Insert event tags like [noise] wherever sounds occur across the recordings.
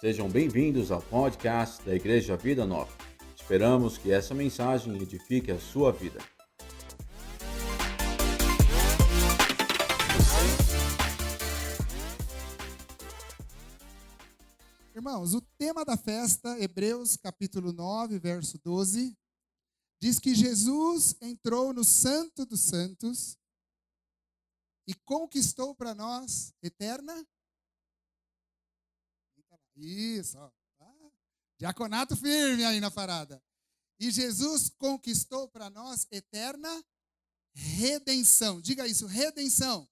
Sejam bem-vindos ao podcast da Igreja Vida Nova. Esperamos que essa mensagem edifique a sua vida. Irmãos, o tema da festa, Hebreus capítulo 9, verso 12, diz que Jesus entrou no Santo dos Santos e conquistou para nós eterna isso, ó. Ah, diaconato firme aí na parada. E Jesus conquistou para nós eterna redenção. Diga isso, redenção.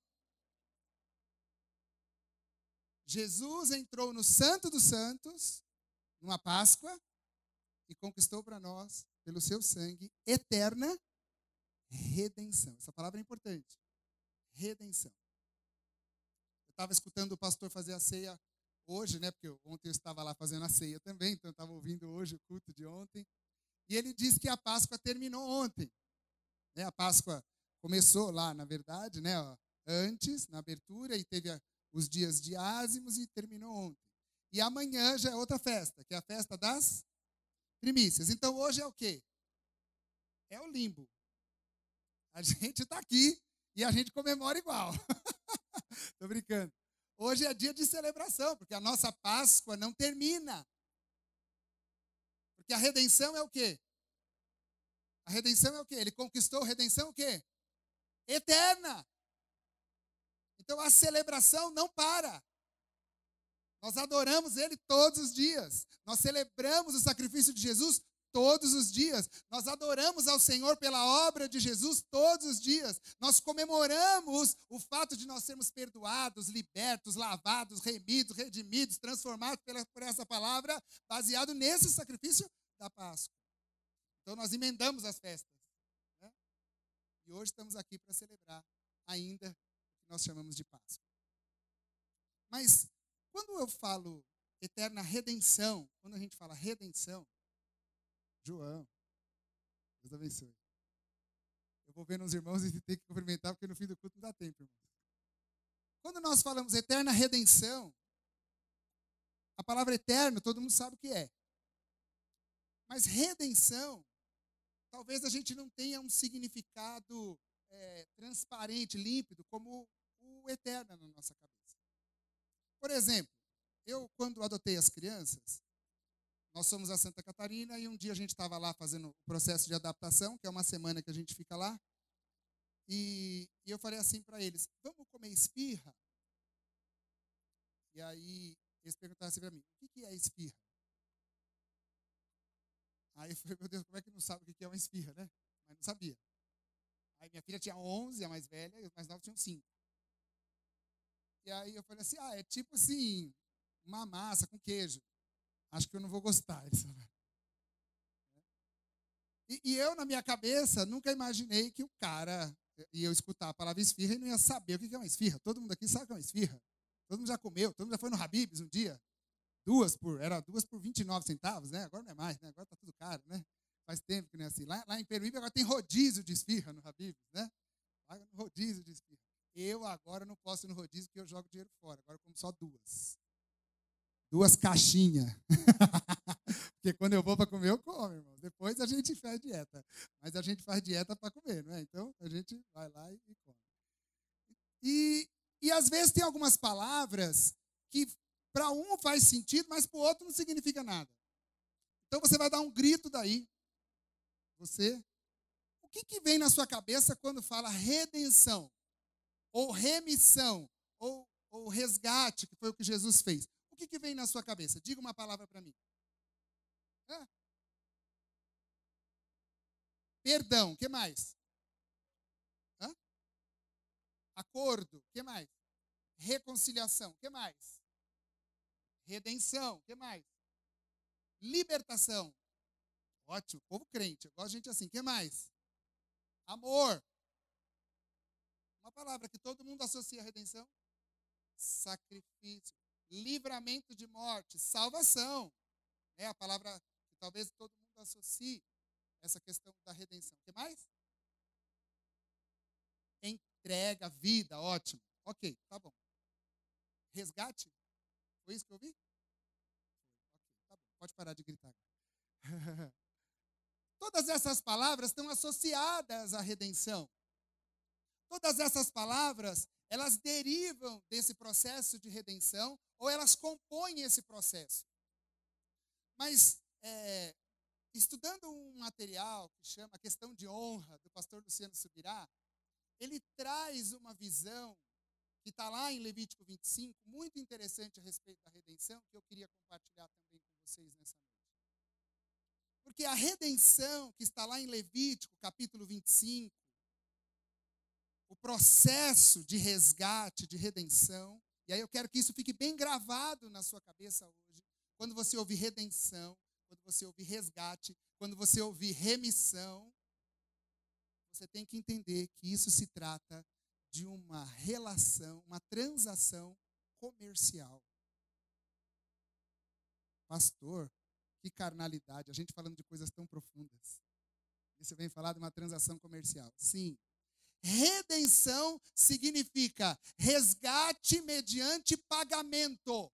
Jesus entrou no Santo dos Santos, numa Páscoa, e conquistou para nós, pelo seu sangue, eterna redenção. Essa palavra é importante. Redenção. Eu estava escutando o pastor fazer a ceia hoje, né? Porque ontem eu estava lá fazendo a ceia também, então eu estava ouvindo hoje o culto de ontem. E ele disse que a Páscoa terminou ontem. Né? A Páscoa começou lá, na verdade, né? Antes, na abertura, e teve os dias de ázimos e terminou ontem. E amanhã já é outra festa, que é a festa das primícias. Então hoje é o quê? É o limbo. A [laughs] gente está aqui e a gente comemora igual. [laughs] Estou brincando. Hoje é dia de celebração, porque a nossa Páscoa não termina. Porque a redenção é o quê? A redenção é o quê? Ele conquistou a redenção o quê? Eterna. Então a celebração não para. Nós adoramos Ele todos os dias. Nós celebramos o sacrifício de Jesus todos os dias. Nós adoramos ao Senhor pela obra de Jesus todos os dias. Nós comemoramos o fato de nós sermos perdoados, libertos, lavados, remidos, redimidos, transformados pela, por essa palavra, baseado nesse sacrifício da Páscoa. Então nós emendamos as festas. Né? E hoje estamos aqui para celebrar ainda o que nós chamamos de Páscoa. Mas quando eu falo eterna redenção, quando a gente fala redenção, João. Deus abençoe. Eu vou vendo os irmãos e ter que cumprimentar, porque no fim do culto não dá tempo, irmãos. Quando nós falamos eterna redenção, a palavra eterno, todo mundo sabe o que é. Mas redenção, talvez a gente não tenha um significado é, transparente, límpido, como o eterno na nossa cabeça. Por exemplo, eu, quando adotei as crianças, nós somos a Santa Catarina e um dia a gente estava lá fazendo o processo de adaptação, que é uma semana que a gente fica lá. E, e eu falei assim para eles: vamos comer esfirra? E aí eles perguntaram assim para mim: o que, é esfirra? Aí eu falei: meu Deus, como é que não sabe o que é uma esfirra, né? Mas não sabia. Aí minha filha tinha 11, a mais velha, e os mais novos tinham 5. E aí eu falei assim: ah, é tipo assim, uma massa com queijo acho que eu não vou gostar. E, e, eu, na minha cabeça, nunca imaginei que o cara ia escutar a palavra esfirra e não ia saber o que é uma esfirra. Todo mundo aqui sabe o que é uma esfirra. Todo mundo já comeu, todo mundo já foi no Habib's um dia. Duas por, era duas por 29 centavos, né? Agora não é mais, né? Agora tá tudo caro, né? Faz tempo que não é assim. Lá, lá em Peruíbe agora tem rodízio de esfirra no Habib's, né? Paga no rodízio de esfirra. Eu agora não posso ir no rodízio porque eu jogo dinheiro fora. Agora eu como só duas duas caixinhas. [laughs] Porque quando eu vou para comer, eu como, irmão. Depois a gente faz dieta. Mas a gente faz dieta para comer, não é? Então a gente vai lá e, come. E, e às vezes tem algumas palavras que para um faz sentido, mas para o outro não significa nada. Então você vai dar um grito daí. Você. O que, que vem na sua cabeça quando fala redenção? Ou remissão? Ou, ou resgate, que foi o que Jesus fez? O que, que vem na sua cabeça? Diga uma palavra para mim. Perdão, o que mais? Hã? Acordo, o que mais? Reconciliação, o que mais? Redenção, o que mais? Libertação. Ótimo, povo crente, gosto de gente assim. O que mais? Amor. Uma palavra que todo mundo associa a redenção. Sacrifício livramento de morte, salvação. É a palavra que talvez todo mundo associe essa questão da redenção. O que mais? Entrega, vida, ótimo. Ok, tá bom. Resgate? Foi isso que eu vi? Pode parar de gritar. [laughs] Todas essas palavras estão associadas à redenção. Todas essas palavras, elas derivam desse processo de redenção ou elas compõem esse processo. Mas é, estudando um material que chama A Questão de Honra, do pastor Luciano Subirá, ele traz uma visão que está lá em Levítico 25, muito interessante a respeito da redenção, que eu queria compartilhar também com vocês nessa noite. Porque a redenção que está lá em Levítico, capítulo 25, o processo de resgate, de redenção, e aí eu quero que isso fique bem gravado na sua cabeça hoje, quando você ouvir redenção, quando você ouvir resgate, quando você ouvir remissão, você tem que entender que isso se trata de uma relação, uma transação comercial. Pastor, que carnalidade, a gente falando de coisas tão profundas. E você vem falar de uma transação comercial. Sim. Redenção significa resgate mediante pagamento.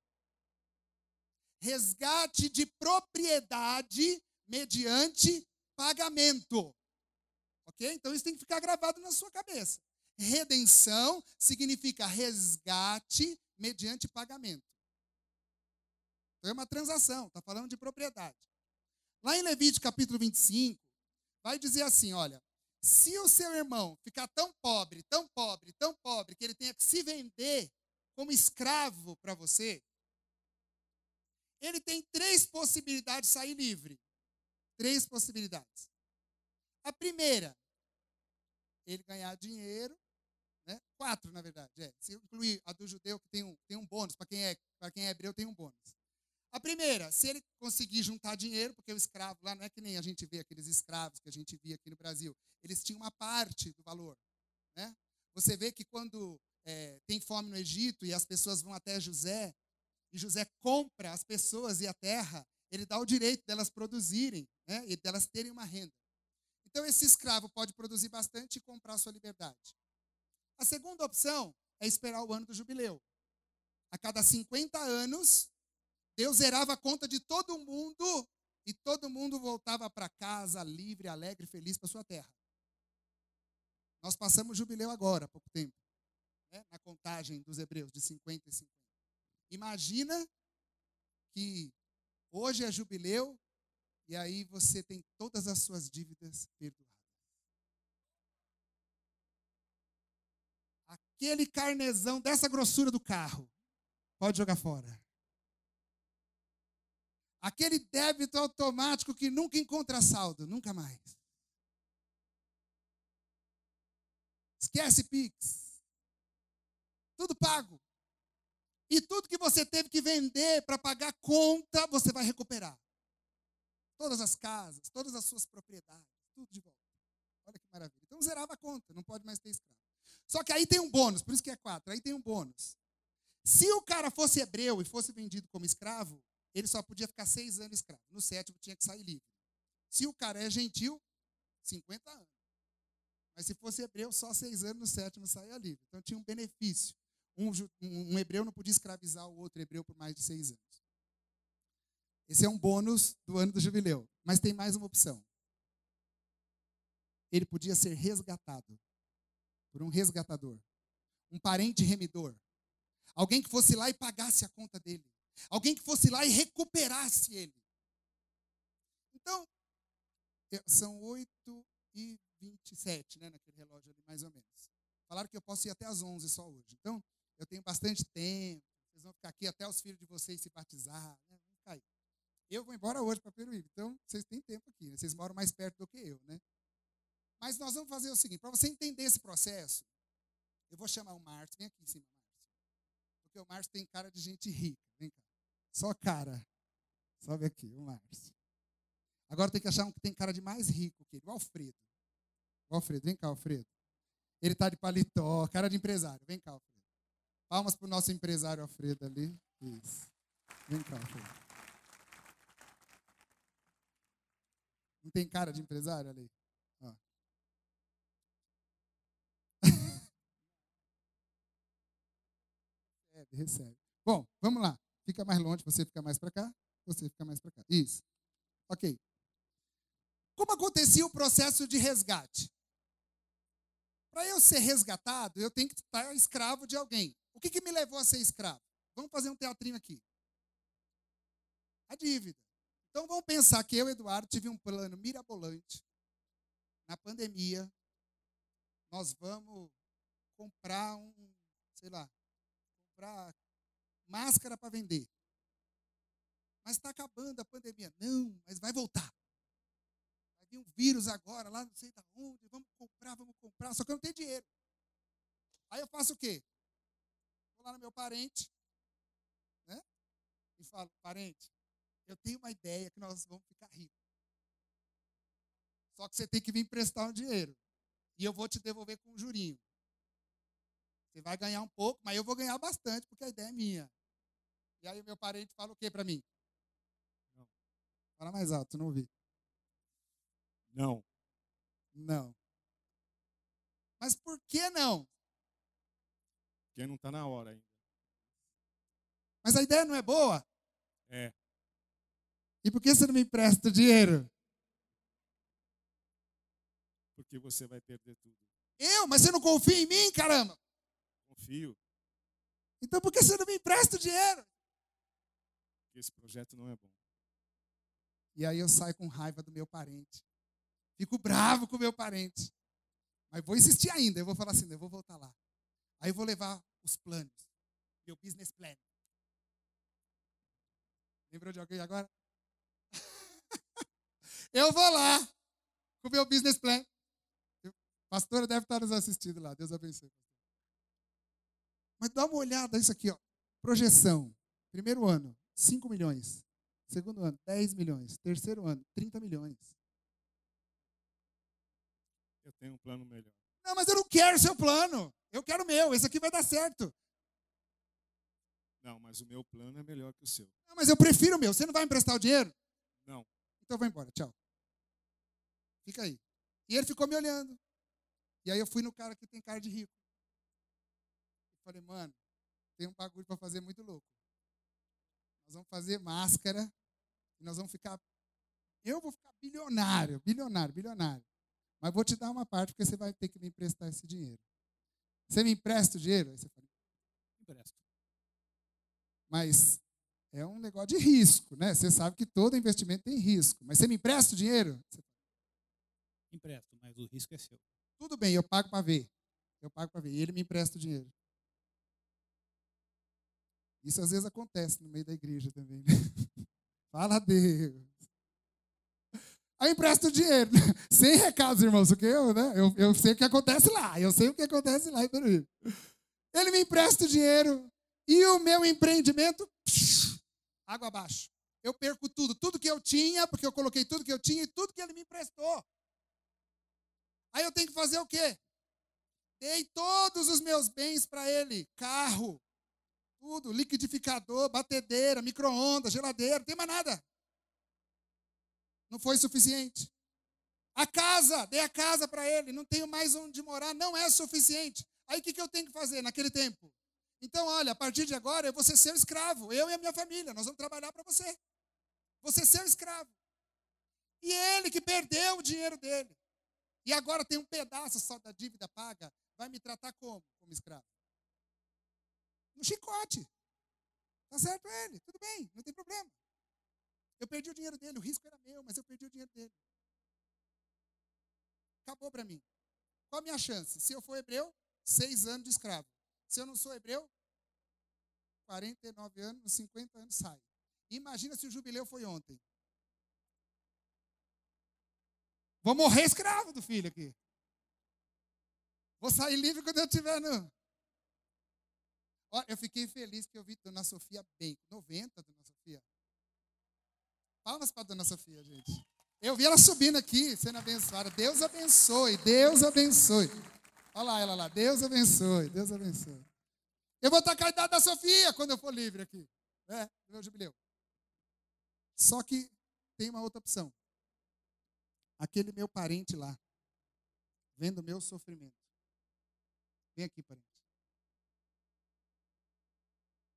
Resgate de propriedade mediante pagamento. Ok? Então isso tem que ficar gravado na sua cabeça. Redenção significa resgate mediante pagamento. Então é uma transação, está falando de propriedade. Lá em Levítico capítulo 25, vai dizer assim: olha, se o seu irmão ficar tão pobre, tão pobre, tão pobre, que ele tenha que se vender como escravo para você, ele tem três possibilidades de sair livre. Três possibilidades. A primeira, ele ganhar dinheiro, né? quatro, na verdade. É. Se incluir a do judeu, que tem um, tem um bônus, para quem, é, quem é hebreu, tem um bônus. A primeira, se ele conseguir juntar dinheiro, porque o escravo lá não é que nem a gente vê aqueles escravos que a gente via aqui no Brasil, eles tinham uma parte do valor. Né? Você vê que quando é, tem fome no Egito e as pessoas vão até José, e José compra as pessoas e a terra, ele dá o direito delas produzirem né? e delas terem uma renda. Então, esse escravo pode produzir bastante e comprar sua liberdade. A segunda opção é esperar o ano do jubileu. A cada 50 anos, Deus zerava a conta de todo mundo e todo mundo voltava para casa livre, alegre, feliz para sua terra. Nós passamos jubileu agora, há pouco tempo, né? na contagem dos hebreus, de 50 e 50. Imagina que hoje é jubileu e aí você tem todas as suas dívidas perdoadas. Aquele carnezão dessa grossura do carro, pode jogar fora. Aquele débito automático que nunca encontra saldo, nunca mais. Esquece Pix. Tudo pago. E tudo que você teve que vender para pagar conta, você vai recuperar. Todas as casas, todas as suas propriedades, tudo de volta. Olha que maravilha. Então zerava a conta, não pode mais ter escravo. Só que aí tem um bônus, por isso que é quatro. Aí tem um bônus. Se o cara fosse hebreu e fosse vendido como escravo, ele só podia ficar seis anos escravo. No sétimo tinha que sair livre. Se o cara é gentil, 50 anos. Mas se fosse hebreu, só seis anos no sétimo saía livre. Então tinha um benefício. Um, um, um hebreu não podia escravizar o outro hebreu por mais de seis anos. Esse é um bônus do ano do jubileu. Mas tem mais uma opção. Ele podia ser resgatado por um resgatador, um parente remidor, alguém que fosse lá e pagasse a conta dele, alguém que fosse lá e recuperasse ele. Então, são 8 e 27, né, naquele relógio ali, mais ou menos. Falaram que eu posso ir até às 11 só hoje. Então, eu tenho bastante tempo. Vocês vão ficar aqui até os filhos de vocês se batizar. Né? Aí. Eu vou embora hoje para Peruíbe. Então, vocês têm tempo aqui. Né? Vocês moram mais perto do que eu, né? Mas nós vamos fazer o seguinte: para você entender esse processo, eu vou chamar o Márcio. Vem aqui em cima. Porque o Márcio tem cara de gente rica. Vem cá. Só cara. Sobe aqui, o Márcio. Agora tem que achar um que tem cara de mais rico que ele. O Alfredo. O Alfredo, vem cá, Alfredo. Ele está de paletó, cara de empresário. Vem cá, Alfredo. Palmas para o nosso empresário Alfredo ali. Isso. Vem cá, Alfredo. Não tem cara de empresário ali? Ó. recebe. Bom, vamos lá. Fica mais longe, você fica mais para cá. Você fica mais para cá. Isso. Ok. Como acontecia o processo de resgate? Para eu ser resgatado, eu tenho que estar escravo de alguém. O que, que me levou a ser escravo? Vamos fazer um teatrinho aqui. A dívida. Então vamos pensar que eu, Eduardo, tive um plano mirabolante. Na pandemia, nós vamos comprar um, sei lá, comprar máscara para vender. Mas está acabando a pandemia. Não, mas vai voltar. Vai vir um vírus agora, lá não sei de onde. Vamos comprar, vamos comprar. Só que eu não tenho dinheiro. Aí eu faço o quê? Vou lá no meu parente, né? E falo, parente, eu tenho uma ideia que nós vamos ficar ricos. Só que você tem que vir emprestar um dinheiro. E eu vou te devolver com um jurinho. Você vai ganhar um pouco, mas eu vou ganhar bastante, porque a ideia é minha. E aí o meu parente fala o quê para mim? Não. Fala mais alto, não ouvi. Não. Não. Mas por que não? Porque não está na hora ainda. Mas a ideia não é boa? É. E por que você não me empresta o dinheiro? Porque você vai perder tudo. Eu? Mas você não confia em mim, caramba? Confio. Então por que você não me empresta o dinheiro? Porque esse projeto não é bom. E aí eu saio com raiva do meu parente. Fico bravo com o meu parente. Mas vou insistir ainda. Eu vou falar assim, eu vou voltar lá. Aí eu vou levar os planos. Meu business plan. Lembrou de alguém agora? [laughs] eu vou lá com o meu business plan. Pastora deve estar nos assistindo lá. Deus abençoe. Mas dá uma olhada isso aqui, ó. Projeção. Primeiro ano, 5 milhões. Segundo ano, 10 milhões. Terceiro ano, 30 milhões. Eu tenho um plano melhor. Não, mas eu não quero seu plano. Eu quero o meu. Esse aqui vai dar certo. Não, mas o meu plano é melhor que o seu. Não, mas eu prefiro o meu. Você não vai emprestar o dinheiro? Não. Então vai embora. Tchau. Fica aí. E ele ficou me olhando. E aí eu fui no cara que tem cara de rico. Eu falei, mano, tem um bagulho para fazer muito louco. Nós vamos fazer máscara e nós vamos ficar. Eu vou ficar bilionário, bilionário, bilionário. Mas vou te dar uma parte porque você vai ter que me emprestar esse dinheiro. Você me empresta o dinheiro? Aí você fala, empresto. Mas é um negócio de risco, né? Você sabe que todo investimento tem risco. Mas você me empresta o dinheiro? Você... Empresto, mas o risco é seu. Tudo bem, eu pago para ver. Eu pago para ver. E ele me empresta o dinheiro. Isso às vezes acontece no meio da igreja também. Né? [laughs] Fala a Deus. Aí empresta o dinheiro. [laughs] Sem recados, irmãos, porque eu, né? Eu, eu sei o que acontece lá. Eu sei o que acontece lá em. Ele me empresta o dinheiro e o meu empreendimento, psh, água abaixo. Eu perco tudo. Tudo que eu tinha, porque eu coloquei tudo que eu tinha e tudo que ele me emprestou. Aí eu tenho que fazer o quê? Dei todos os meus bens para ele: carro, tudo, liquidificador, batedeira, micro-ondas, geladeira, não tem mais nada. Não foi suficiente. A casa, dei a casa para ele, não tenho mais onde morar, não é suficiente. Aí o que, que eu tenho que fazer naquele tempo? Então, olha, a partir de agora eu vou ser seu escravo, eu e a minha família, nós vamos trabalhar para você. Você ser escravo. E ele que perdeu o dinheiro dele. E agora tem um pedaço só da dívida paga, vai me tratar como? Como escravo. No chicote. Tá certo ele, tudo bem, não tem problema. Eu perdi o dinheiro dele, o risco era meu, mas eu perdi o dinheiro dele. Acabou para mim. Qual a minha chance? Se eu for hebreu, seis anos de escravo. Se eu não sou hebreu, 49 anos, 50 anos sai. Imagina se o jubileu foi ontem. Vou morrer escravo do filho aqui. Vou sair livre quando eu estiver no. Ó, eu fiquei feliz que eu vi Dona Sofia bem. 90, Dona Sofia. Palmas para Dona Sofia, gente. Eu vi ela subindo aqui, sendo abençoada. Deus abençoe, Deus abençoe. Olha lá ela lá. Deus abençoe, Deus abençoe. Eu vou estar a idade da Sofia quando eu for livre aqui. Né? No meu jubileu. Só que tem uma outra opção. Aquele meu parente lá, vendo o meu sofrimento. Vem aqui, parente.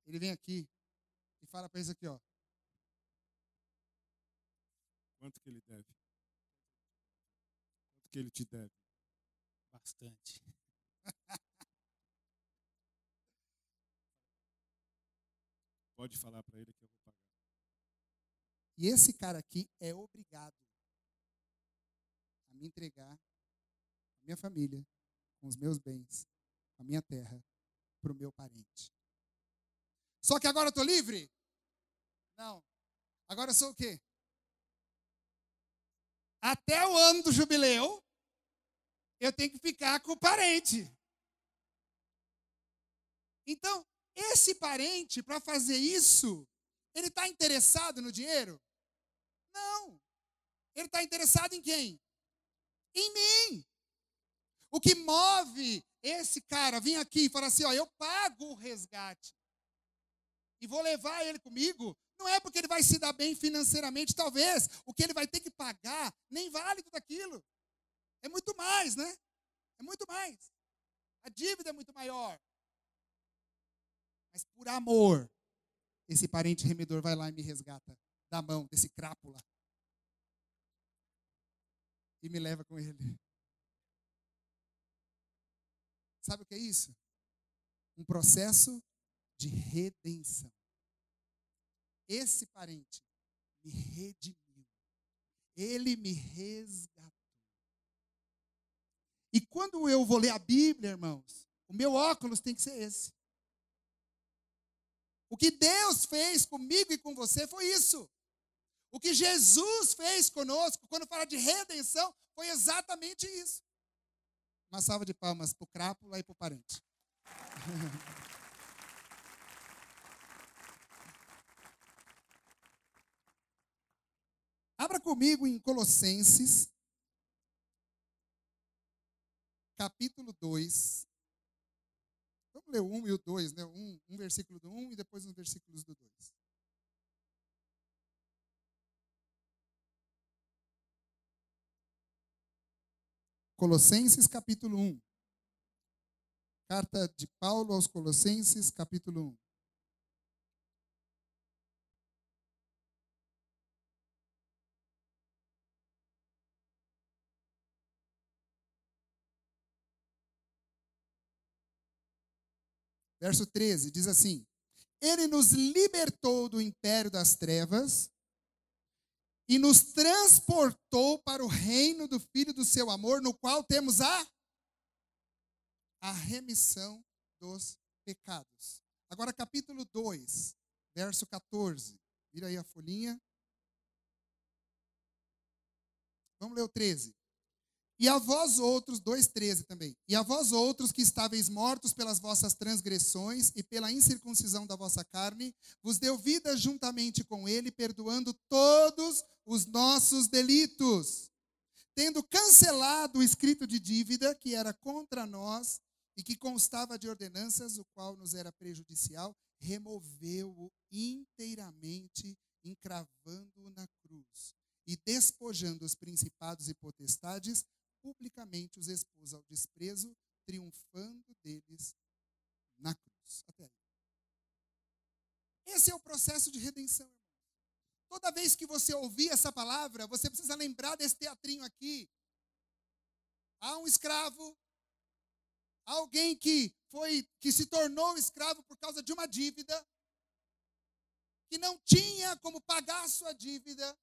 Ele vem aqui e fala para eles aqui, ó. Quanto que ele deve? Quanto que ele te deve? Bastante. [laughs] Pode falar para ele que eu vou pagar. E esse cara aqui é obrigado a me entregar a minha família, com os meus bens, a minha terra, para o meu parente. Só que agora eu estou livre? Não. Agora eu sou o quê? Até o ano do jubileu, eu tenho que ficar com o parente. Então, esse parente, para fazer isso, ele está interessado no dinheiro? Não. Ele está interessado em quem? Em mim. O que move esse cara vir aqui e falar assim: ó, eu pago o resgate e vou levar ele comigo, não é porque ele vai se dar bem financeiramente, talvez o que ele vai ter que pagar nem vale tudo aquilo. É muito mais, né? É muito mais. A dívida é muito maior. Mas por amor, esse parente remedor vai lá e me resgata da mão desse crápula. E me leva com ele. Sabe o que é isso? Um processo de redenção. Esse parente me redimiu. Ele me resgatou. E quando eu vou ler a Bíblia, irmãos, o meu óculos tem que ser esse. O que Deus fez comigo e com você foi isso. O que Jesus fez conosco, quando fala de redenção, foi exatamente isso. Uma salva de palmas para o crápula e para o parente. [laughs] Abra comigo em Colossenses, capítulo 2. Vamos ler o 1 e o 2, né? Um, um versículo do 1 e depois uns versículos do 2. Colossenses, capítulo 1. Carta de Paulo aos Colossenses, capítulo 1. Verso 13 diz assim: Ele nos libertou do império das trevas e nos transportou para o reino do Filho do seu amor, no qual temos a a remissão dos pecados. Agora capítulo 2, verso 14. Vira aí a folhinha. Vamos ler o 13. E a vós outros, 2,13 também. E a vós outros que estáveis mortos pelas vossas transgressões e pela incircuncisão da vossa carne, vos deu vida juntamente com ele, perdoando todos os nossos delitos, tendo cancelado o escrito de dívida que era contra nós e que constava de ordenanças, o qual nos era prejudicial, removeu-o inteiramente, encravando-o na cruz e despojando os principados e potestades, publicamente os expôs ao desprezo, triunfando deles na cruz. Até aí. Esse é o processo de redenção, irmão. Toda vez que você ouvir essa palavra, você precisa lembrar desse teatrinho aqui. Há um escravo, alguém que foi que se tornou escravo por causa de uma dívida, que não tinha como pagar a sua dívida,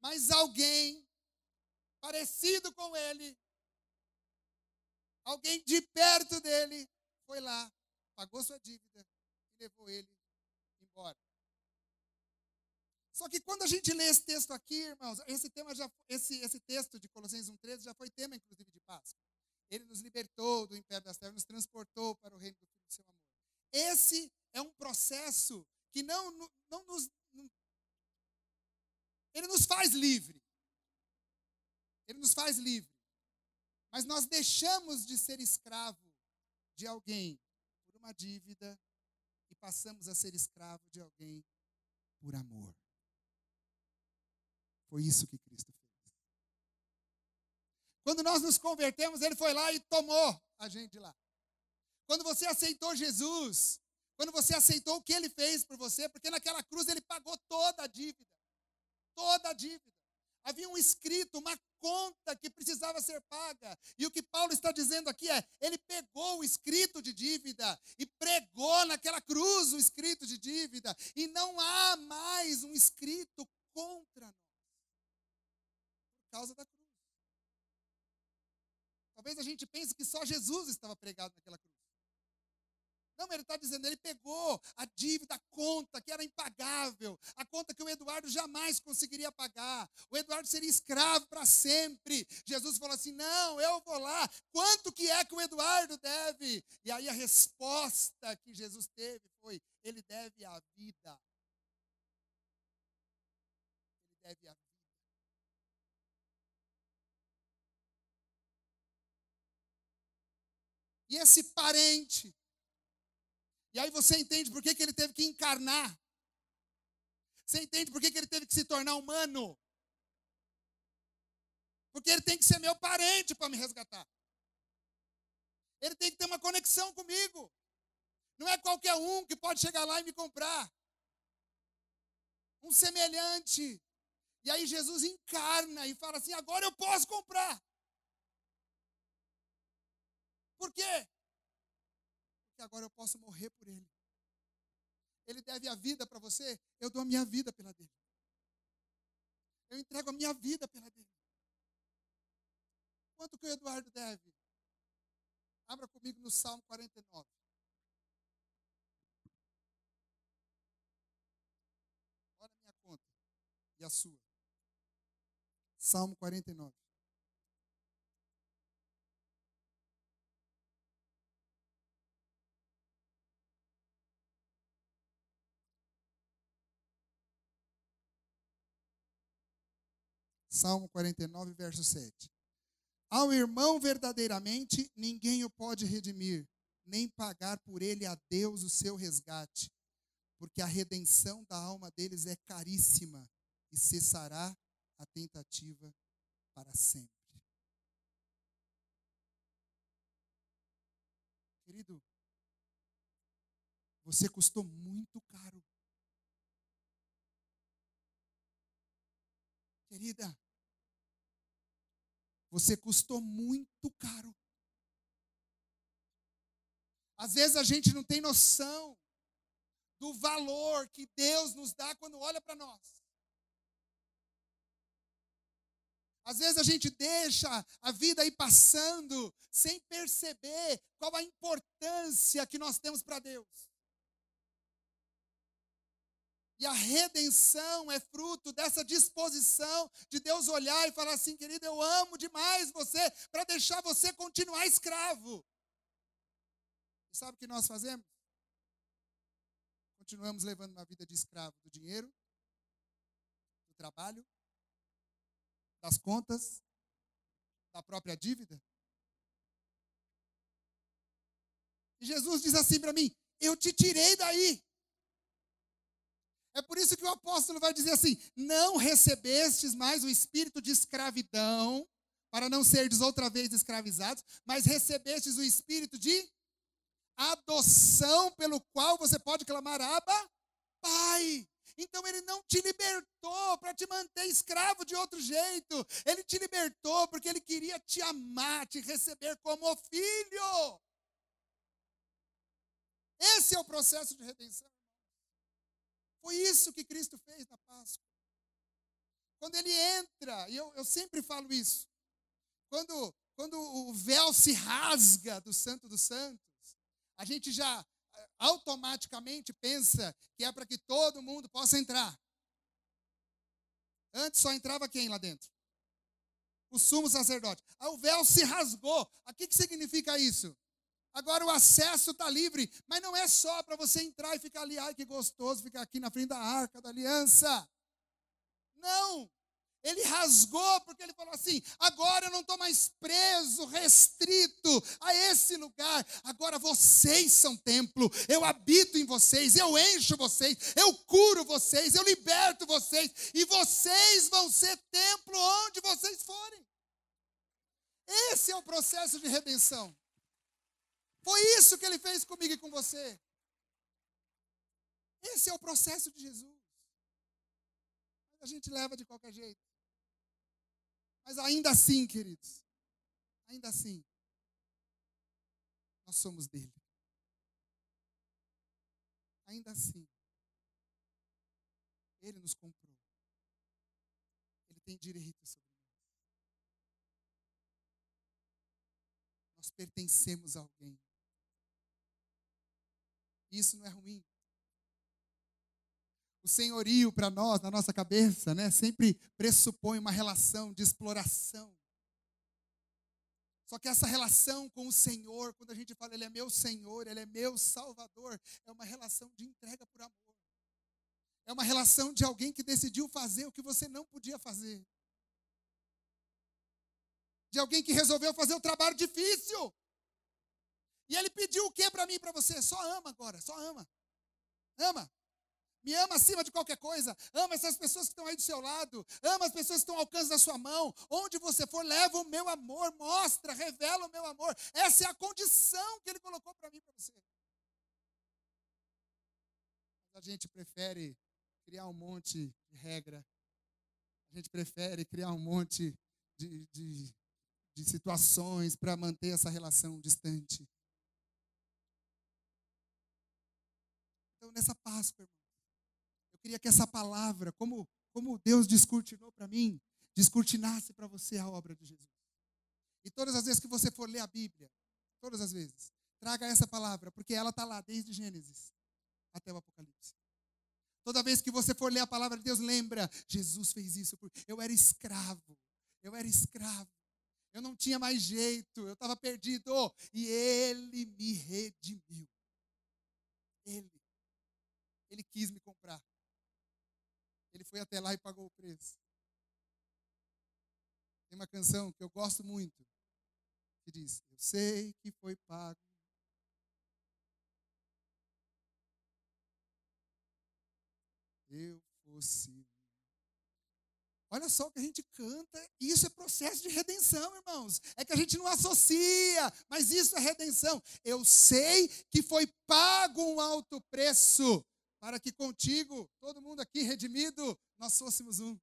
mas alguém parecido com ele, alguém de perto dele, foi lá, pagou sua dívida e levou ele embora. Só que quando a gente lê esse texto aqui, irmãos, esse tema já esse esse texto de Colossenses 1:13 já foi tema inclusive de Páscoa. Ele nos libertou do império das trevas, nos transportou para o reino do Filho do seu amor. Esse é um processo que não, não, nos não, ele nos faz livre. Ele nos faz livre. Mas nós deixamos de ser escravo de alguém por uma dívida e passamos a ser escravo de alguém por amor. Foi isso que Cristo fez. Quando nós nos convertemos, ele foi lá e tomou a gente de lá. Quando você aceitou Jesus, quando você aceitou o que ele fez por você, porque naquela cruz ele pagou toda a dívida. toda a dívida. Havia um escrito, uma conta que precisava ser paga. E o que Paulo está dizendo aqui é: ele pegou o escrito de dívida e pregou naquela cruz o escrito de dívida. E não há mais um escrito contra nós. Por causa da cruz. Talvez a gente pense que só Jesus estava pregado naquela cruz. Não, ele está dizendo, ele pegou a dívida, a conta que era impagável, a conta que o Eduardo jamais conseguiria pagar. O Eduardo seria escravo para sempre. Jesus falou assim: não, eu vou lá. Quanto que é que o Eduardo deve? E aí a resposta que Jesus teve foi: ele deve a vida. Ele deve a vida. E esse parente e aí você entende por que, que ele teve que encarnar. Você entende por que, que ele teve que se tornar humano. Porque ele tem que ser meu parente para me resgatar. Ele tem que ter uma conexão comigo. Não é qualquer um que pode chegar lá e me comprar. Um semelhante. E aí Jesus encarna e fala assim: agora eu posso comprar. Por quê? Que agora eu posso morrer por ele. Ele deve a vida para você, eu dou a minha vida pela dele. Eu entrego a minha vida pela dele. Quanto que o Eduardo deve? Abra comigo no Salmo 49. Olha a minha conta e a sua. Salmo 49. Salmo 49, verso 7. Ao irmão verdadeiramente ninguém o pode redimir, nem pagar por ele a Deus o seu resgate, porque a redenção da alma deles é caríssima e cessará a tentativa para sempre. Querido, você custou muito caro. Querida, você custou muito caro. Às vezes a gente não tem noção do valor que Deus nos dá quando olha para nós. Às vezes a gente deixa a vida ir passando sem perceber qual a importância que nós temos para Deus. E a redenção é fruto dessa disposição de Deus olhar e falar assim, querido, eu amo demais você para deixar você continuar escravo. E sabe o que nós fazemos? Continuamos levando uma vida de escravo do dinheiro, do trabalho, das contas, da própria dívida. E Jesus diz assim para mim: Eu te tirei daí. É por isso que o apóstolo vai dizer assim: não recebestes mais o espírito de escravidão, para não serdes outra vez escravizados, mas recebestes o espírito de adoção, pelo qual você pode clamar Abba, Pai. Então ele não te libertou para te manter escravo de outro jeito. Ele te libertou porque ele queria te amar, te receber como filho. Esse é o processo de redenção. Foi isso que Cristo fez na Páscoa. Quando ele entra, e eu, eu sempre falo isso, quando, quando o véu se rasga do Santo dos Santos, a gente já eh, automaticamente pensa que é para que todo mundo possa entrar. Antes só entrava quem lá dentro? O sumo sacerdote. Ah, o véu se rasgou. O que, que significa isso? Agora o acesso está livre, mas não é só para você entrar e ficar ali, ai que gostoso ficar aqui na frente da arca da aliança. Não. Ele rasgou porque ele falou assim: agora eu não estou mais preso, restrito a esse lugar. Agora vocês são templo. Eu habito em vocês, eu encho vocês, eu curo vocês, eu liberto vocês. E vocês vão ser templo onde vocês forem. Esse é o processo de redenção. Foi isso que ele fez comigo e com você. Esse é o processo de Jesus. a gente leva de qualquer jeito. Mas ainda assim, queridos, ainda assim, nós somos dele. Ainda assim, ele nos comprou. Ele tem direito sobre nós. Nós pertencemos a alguém. Isso não é ruim. O senhorio para nós, na nossa cabeça, né, sempre pressupõe uma relação de exploração. Só que essa relação com o Senhor, quando a gente fala Ele é meu Senhor, Ele é meu Salvador, é uma relação de entrega por amor. É uma relação de alguém que decidiu fazer o que você não podia fazer. De alguém que resolveu fazer o trabalho difícil. E ele pediu o que para mim para você? Só ama agora, só ama. Ama. Me ama acima de qualquer coisa. Ama essas pessoas que estão aí do seu lado. Ama as pessoas que estão ao alcance da sua mão. Onde você for, leva o meu amor, mostra, revela o meu amor. Essa é a condição que ele colocou para mim para você. A gente prefere criar um monte de regra. A gente prefere criar um monte de, de, de situações para manter essa relação distante. Nessa Páscoa, irmão, eu queria que essa palavra, como, como Deus descortinou para mim, descortinasse para você a obra de Jesus. E todas as vezes que você for ler a Bíblia, todas as vezes, traga essa palavra, porque ela está lá desde Gênesis até o Apocalipse. Toda vez que você for ler a palavra de Deus, lembra, Jesus fez isso. Eu era escravo. Eu era escravo. Eu não tinha mais jeito. Eu estava perdido. E Ele me redimiu. Ele. Ele quis me comprar. Ele foi até lá e pagou o preço. Tem uma canção que eu gosto muito. Que diz: Eu sei que foi pago eu fosse. Olha só o que a gente canta, isso é processo de redenção, irmãos. É que a gente não associa, mas isso é redenção. Eu sei que foi pago um alto preço para que contigo, todo mundo aqui redimido, nós fôssemos um.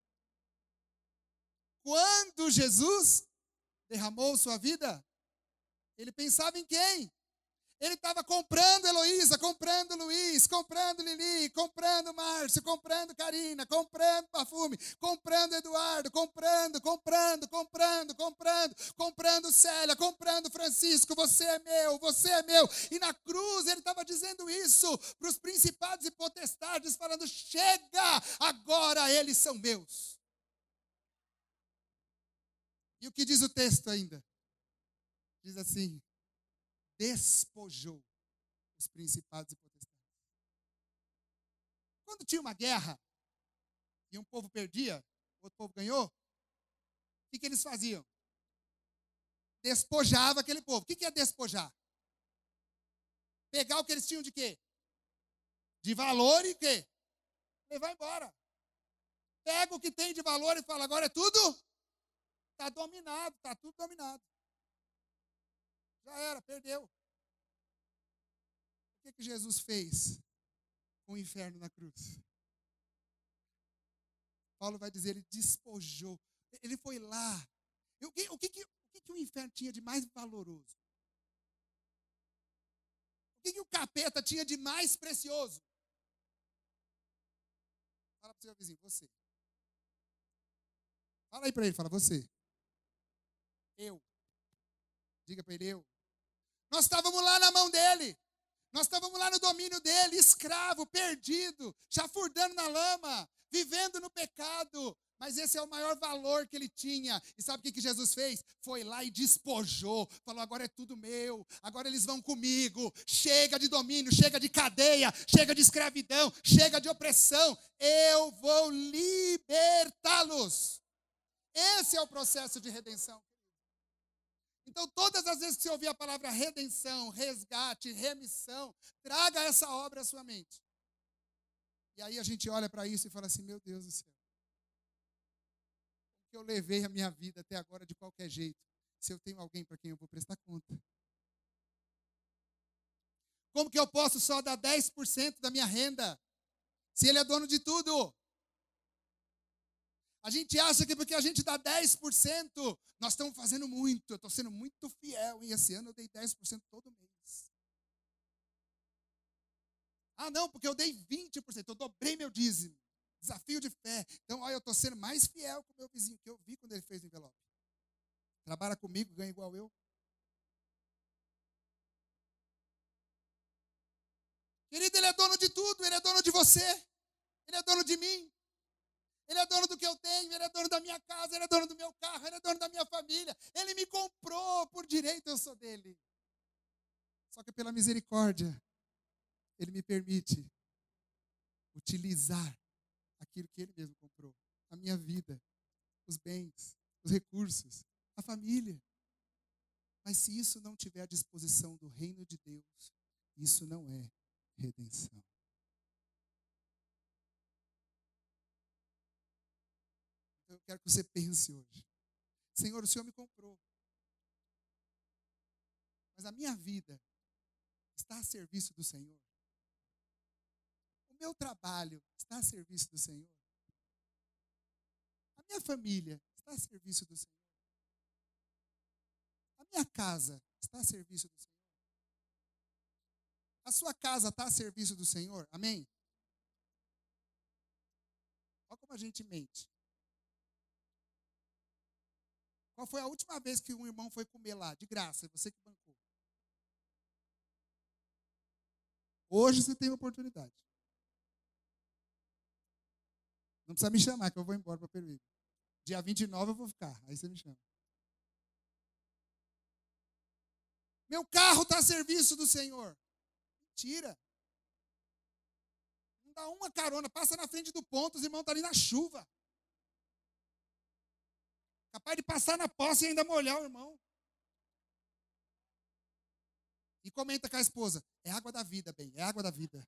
Quando Jesus derramou sua vida, ele pensava em quem? Ele estava comprando Heloísa, comprando Luiz, comprando Lili, comprando Márcio, comprando Karina, comprando perfume, comprando Eduardo, comprando, comprando, comprando, comprando, comprando Célia, comprando Francisco. Você é meu, você é meu. E na cruz ele estava dizendo isso para os principados e potestades, falando: chega, agora eles são meus. E o que diz o texto ainda? Diz assim: despojou os principados e potestades. Quando tinha uma guerra e um povo perdia, o outro povo ganhou, o que, que eles faziam? Despojava aquele povo. O que, que é despojar? Pegar o que eles tinham de quê? De valor e quê? Levar embora. Pega o que tem de valor e fala, agora é tudo? Está dominado, está tudo dominado. Já era, perdeu. O que, que Jesus fez com o inferno na cruz? Paulo vai dizer, ele despojou. Ele foi lá. O que, o que, que, o, que, que o inferno tinha de mais valoroso? O que, que o capeta tinha de mais precioso? Fala para o seu vizinho, você. Fala aí para ele, fala, você. Eu. Diga para ele, eu. Nós estávamos lá na mão dele. Nós estávamos lá no domínio dele, escravo, perdido, chafurdando na lama, vivendo no pecado. Mas esse é o maior valor que ele tinha. E sabe o que, que Jesus fez? Foi lá e despojou. Falou: agora é tudo meu, agora eles vão comigo. Chega de domínio, chega de cadeia, chega de escravidão, chega de opressão. Eu vou libertá-los. Esse é o processo de redenção. Então, todas as vezes que você ouvir a palavra redenção, resgate, remissão, traga essa obra à sua mente. E aí a gente olha para isso e fala assim: meu Deus do céu. Como que eu levei a minha vida até agora de qualquer jeito, se eu tenho alguém para quem eu vou prestar conta? Como que eu posso só dar 10% da minha renda, se ele é dono de tudo? A gente acha que porque a gente dá 10%, nós estamos fazendo muito. Eu estou sendo muito fiel. E esse ano eu dei 10% todo mês. Ah, não, porque eu dei 20%. Eu dobrei meu dízimo. Desafio de fé. Então, olha, eu estou sendo mais fiel com o meu vizinho, que eu vi quando ele fez o envelope. Trabalha comigo, ganha igual eu. Querido, Ele é dono de tudo, Ele é dono de você, Ele é dono de mim, Ele é dono do que eu tenho, Ele é dono da minha casa, Ele é dono do meu carro, Ele é dono da minha família, Ele me comprou por direito, eu sou dele. Só que pela misericórdia, Ele me permite utilizar aquilo que Ele mesmo comprou, a minha vida, os bens, os recursos, a família. Mas se isso não tiver à disposição do reino de Deus, isso não é redenção. Eu quero que você pense hoje. Senhor, o Senhor me comprou. Mas a minha vida está a serviço do Senhor. O meu trabalho está a serviço do Senhor. A minha família está a serviço do Senhor. A minha casa está a serviço do Senhor. A sua casa está a serviço do Senhor? Amém? Olha como a gente mente. Qual foi a última vez que um irmão foi comer lá? De graça, é você que bancou. Hoje você tem oportunidade. Não precisa me chamar, que eu vou embora para Peruíbe. Dia 29 eu vou ficar, aí você me chama. Meu carro está a serviço do Senhor. Mentira. Não dá uma carona, passa na frente do ponto, os irmãos estão tá ali na chuva. Capaz de passar na poça e ainda molhar o irmão. E comenta com a esposa: é água da vida, bem, é água da vida.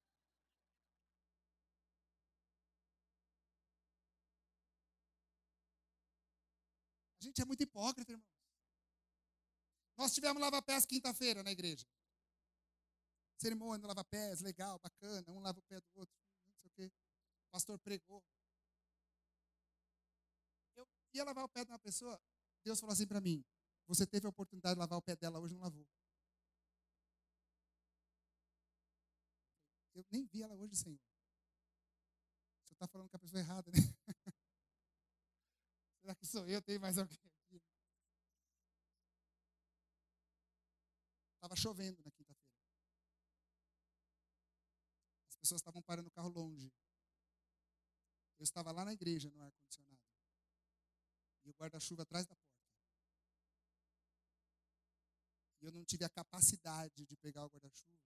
A gente é muito hipócrita, irmão. Nós tivemos lava-pés quinta-feira na igreja cerimônia, lava pés, legal, bacana, um lava o pé do outro, não sei o quê. O pastor pregou. Ia lavar o pé de uma pessoa, Deus falou assim para mim: Você teve a oportunidade de lavar o pé dela, hoje não lavou. Eu nem vi ela hoje, Senhor. Você está falando com a pessoa errada, né? [laughs] Será que sou eu? Tem mais alguém aqui? Estava chovendo na quinta-feira pessoas estavam parando o carro longe. Eu estava lá na igreja, no ar-condicionado. E o guarda-chuva atrás da porta. E eu não tive a capacidade de pegar o guarda-chuva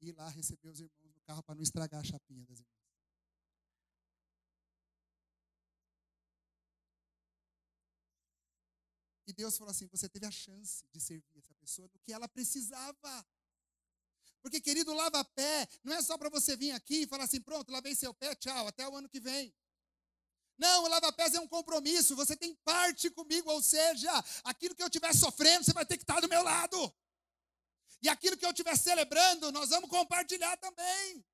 e ir lá receber os irmãos no carro para não estragar a chapinha das irmãs. E Deus falou assim: você teve a chance de servir essa pessoa no que ela precisava. Porque, querido, lava-pé não é só para você vir aqui e falar assim: pronto, lavei seu pé, tchau, até o ano que vem. Não, o lava-pés é um compromisso, você tem parte comigo, ou seja, aquilo que eu estiver sofrendo, você vai ter que estar do meu lado. E aquilo que eu estiver celebrando, nós vamos compartilhar também.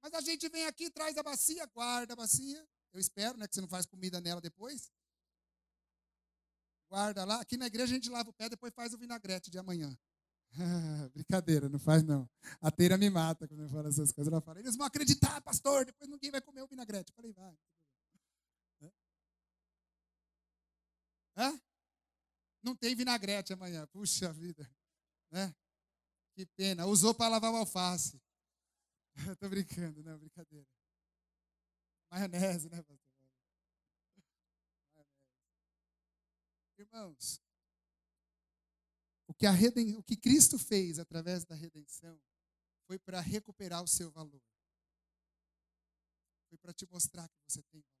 Mas a gente vem aqui, traz a bacia, guarda a bacia. Eu espero, né, que você não faz comida nela depois guarda lá. Aqui na igreja a gente lava o pé, depois faz o vinagrete de amanhã. [laughs] Brincadeira, não faz não. A teira me mata quando eu falo essas coisas. Ela fala, eles vão acreditar, pastor, depois ninguém vai comer o vinagrete. Eu falei, vai. Não tem vinagrete amanhã. Puxa vida. Né? Que pena. Usou para lavar o alface. [laughs] Estou brincando, não, brincadeira. Maionese, né, pastor? Irmãos, o que, a reden... o que Cristo fez através da redenção foi para recuperar o seu valor. Foi para te mostrar que você tem valor.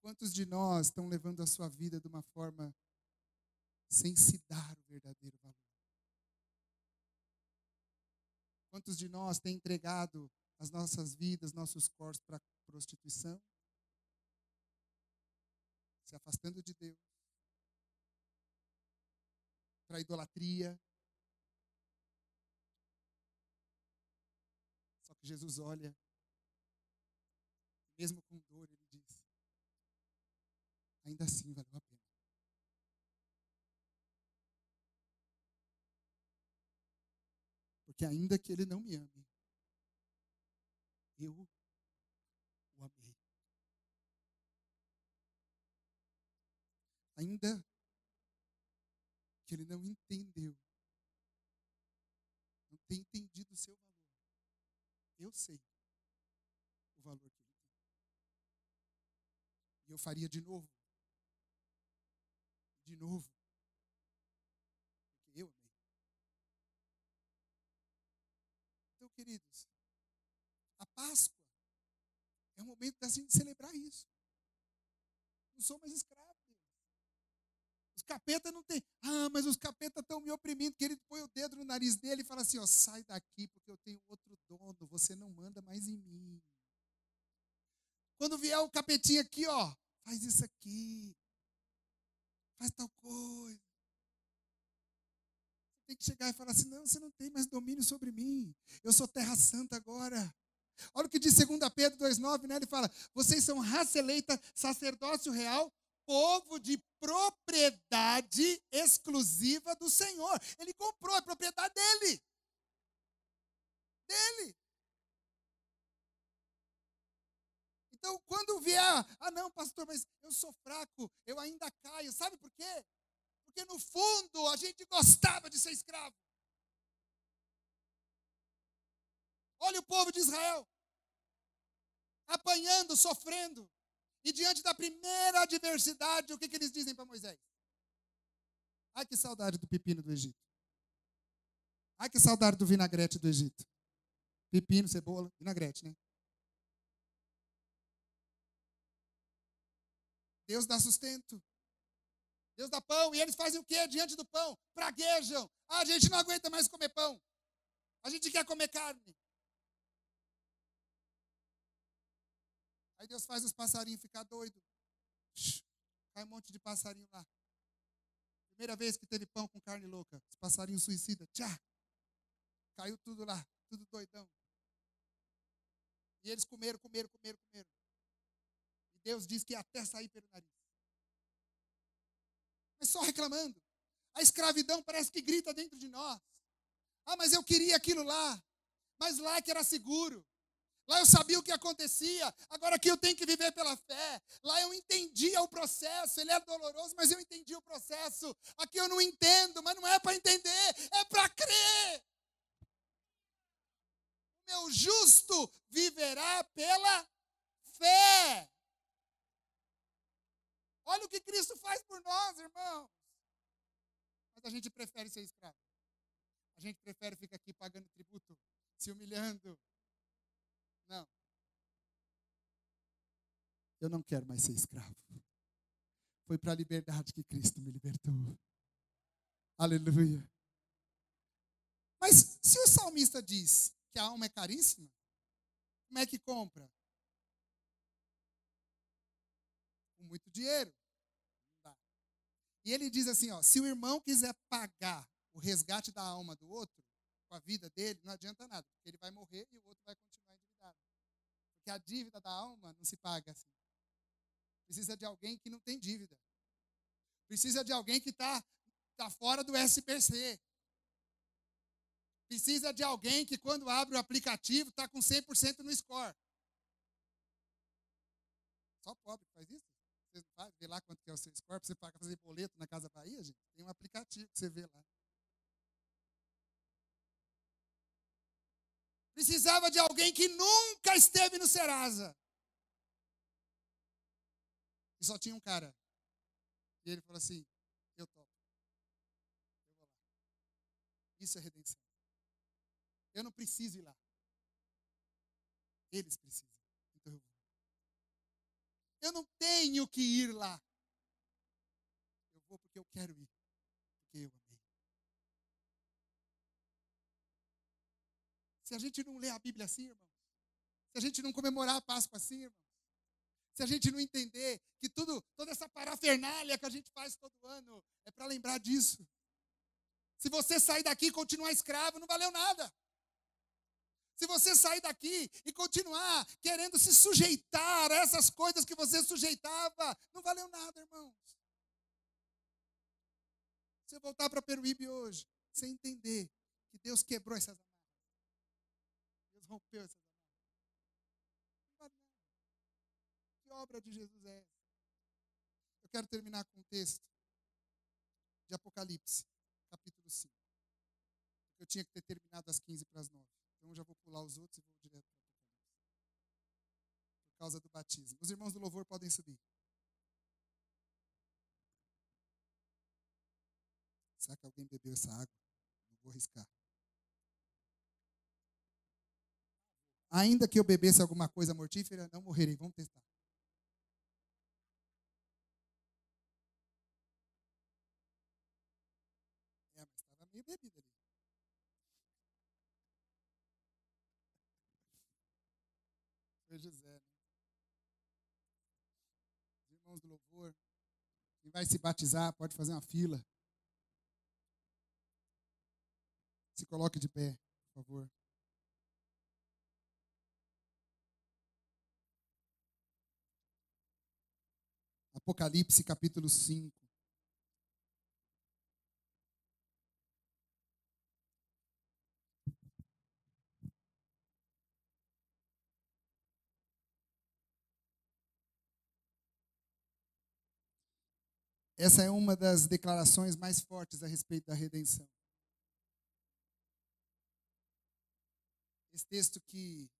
Quantos de nós estão levando a sua vida de uma forma sem se dar o verdadeiro valor? Quantos de nós têm entregado as nossas vidas, nossos corpos para prostituição? se afastando de Deus, para a idolatria. Jesus olha, mesmo com dor, ele diz: ainda assim valeu a pena. Porque ainda que ele não me ame, eu o amei. Ainda que ele não entendeu, não tem entendido o seu valor, eu sei o valor que ele tem. E eu faria de novo. De novo. Porque eu amei. Então, queridos, a Páscoa é o momento da gente celebrar isso. Não sou mais escravo. Capeta não tem. Ah, mas os capeta estão me oprimindo. Que ele põe o dedo no nariz dele e fala assim: ó, sai daqui, porque eu tenho outro dono. Você não manda mais em mim. Quando vier o capetinho aqui, ó, faz isso aqui. Faz tal coisa. Tem que chegar e falar assim: não, você não tem mais domínio sobre mim. Eu sou terra santa agora. Olha o que diz 2 Pedro 2,9, né? Ele fala: vocês são raça eleita, sacerdócio real, povo de propriedade exclusiva do Senhor. Ele comprou, é propriedade dele. Dele. Então, quando vier, ah, não, pastor, mas eu sou fraco, eu ainda caio. Sabe por quê? Porque no fundo a gente gostava de ser escravo. Olha o povo de Israel apanhando, sofrendo. E diante da primeira adversidade, o que, que eles dizem para Moisés? Ai, que saudade do pepino do Egito. Ai, que saudade do vinagrete do Egito. Pepino, cebola, vinagrete, né? Deus dá sustento. Deus dá pão. E eles fazem o quê diante do pão? Praguejam. Ah, a gente não aguenta mais comer pão. A gente quer comer carne. Aí Deus faz os passarinhos ficar doido. Cai um monte de passarinho lá. Primeira vez que teve pão com carne louca, os passarinhos suicida, tchá. Caiu tudo lá, tudo doidão. E eles comeram, comeram, comeram, comeram. E Deus diz que até sair pelo nariz. Mas só reclamando. A escravidão parece que grita dentro de nós. Ah, mas eu queria aquilo lá. Mas lá que era seguro. Lá eu sabia o que acontecia, agora aqui eu tenho que viver pela fé. Lá eu entendia o processo, ele é doloroso, mas eu entendi o processo. Aqui eu não entendo, mas não é para entender, é para crer. O meu justo viverá pela fé. Olha o que Cristo faz por nós, irmãos. Mas a gente prefere ser escravo. A gente prefere ficar aqui pagando tributo, se humilhando, não. Eu não quero mais ser escravo. Foi para a liberdade que Cristo me libertou. Aleluia. Mas se o salmista diz que a alma é caríssima, como é que compra? Com muito dinheiro. E ele diz assim, ó, se o irmão quiser pagar o resgate da alma do outro, com a vida dele, não adianta nada, porque ele vai morrer e o outro vai continuar que a dívida da alma não se paga assim. Precisa de alguém que não tem dívida. Precisa de alguém que está tá fora do SPC. Precisa de alguém que, quando abre o aplicativo, está com 100% no score. Só pobre faz isso. Você não faz? Vê lá quanto é o seu score para você pagar, fazer boleto na Casa Bahia, gente. Tem um aplicativo que você vê lá. Precisava de alguém que nunca esteve no Serasa. E só tinha um cara. E ele falou assim: Eu topo. Eu vou lá. Isso é redenção. Eu não preciso ir lá. Eles precisam. Então eu vou. Eu não tenho que ir lá. Eu vou porque eu quero ir. Porque eu amo. Se a gente não ler a Bíblia assim, irmãos, se a gente não comemorar a Páscoa assim, irmãos, se a gente não entender que tudo, toda essa parafernália que a gente faz todo ano é para lembrar disso. Se você sair daqui e continuar escravo, não valeu nada. Se você sair daqui e continuar querendo se sujeitar a essas coisas que você sujeitava, não valeu nada, irmãos. Você voltar para Peruíbe hoje, sem entender que Deus quebrou essas rompeu essas amarras. Que obra de Jesus é essa? Eu quero terminar com um texto de Apocalipse, capítulo 5. Eu tinha que ter terminado às 15 para as 9. Então eu já vou pular os outros e vou direto para Apocalipse. Por causa do batismo. Os irmãos do louvor podem subir. Será que alguém bebeu essa água? Não vou arriscar. Ainda que eu bebesse alguma coisa mortífera, não morrerei. Vamos testar. É, mas estava meio bebida ali. Foi José, né? Os irmãos do louvor, quem vai se batizar pode fazer uma fila. Se coloque de pé, por favor. Apocalipse capítulo 5. Essa é uma das declarações mais fortes a respeito da redenção. Esse texto que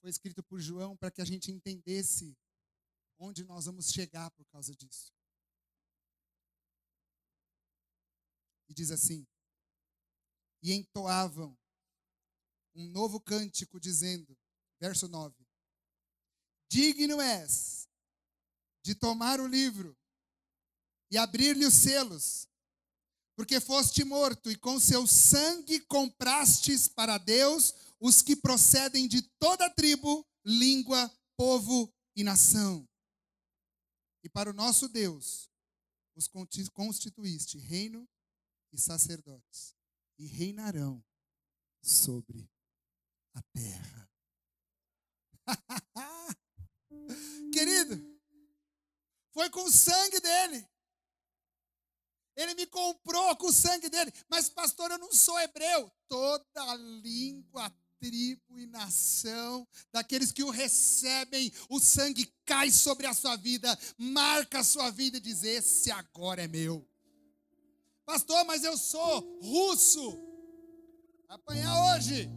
foi escrito por João para que a gente entendesse onde nós vamos chegar por causa disso. E diz assim: E entoavam um novo cântico, dizendo, verso 9: Digno és de tomar o livro e abrir-lhe os selos, porque foste morto e com seu sangue comprastes para Deus os que procedem de toda tribo, língua, povo e nação. E para o nosso Deus os constituíste reino e sacerdotes, e reinarão sobre a terra. [laughs] Querido, foi com o sangue dele. Ele me comprou com o sangue dele. Mas, pastor, eu não sou hebreu. Toda língua, tribo e nação daqueles que o recebem, o sangue cai sobre a sua vida, marca a sua vida e diz: Esse agora é meu. Pastor, mas eu sou russo. Apanhar hoje.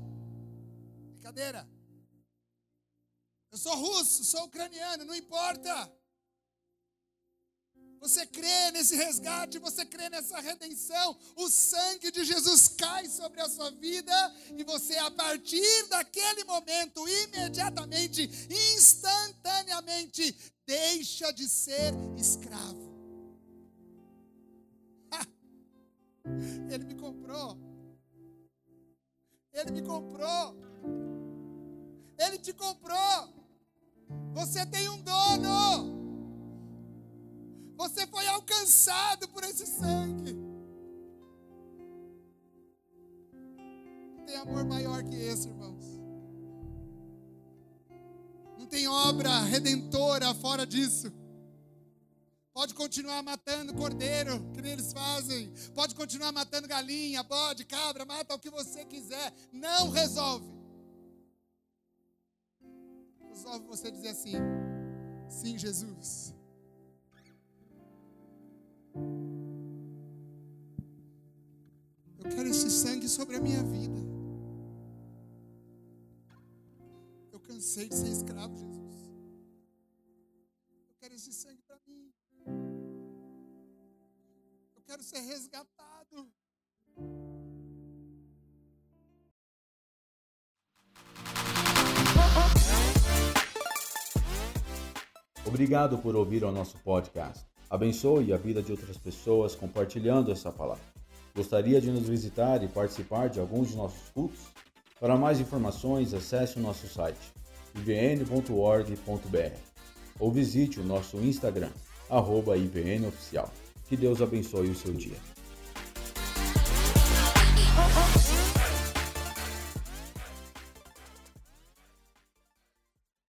Brincadeira. Eu sou russo, sou ucraniano, não importa. Você crê nesse resgate, você crê nessa redenção, o sangue de Jesus cai sobre a sua vida e você, a partir daquele momento, imediatamente, instantaneamente, deixa de ser escravo. Ele me comprou. Ele me comprou. Ele te comprou. Você tem um dono. Você foi alcançado por esse sangue. Não tem amor maior que esse, irmãos. Não tem obra redentora fora disso. Pode continuar matando cordeiro, que nem eles fazem. Pode continuar matando galinha, bode, cabra, mata o que você quiser. Não resolve. Resolve você dizer assim: sim, Jesus. Eu quero esse sangue sobre a minha vida. Eu cansei de ser escravo, Jesus. Eu quero esse sangue para mim. Eu quero ser resgatado. Obrigado por ouvir o nosso podcast. Abençoe a vida de outras pessoas compartilhando essa palavra. Gostaria de nos visitar e participar de alguns de nossos cultos? Para mais informações, acesse o nosso site ivn.org.br ou visite o nosso Instagram, arroba IVNOficial. Que Deus abençoe o seu dia.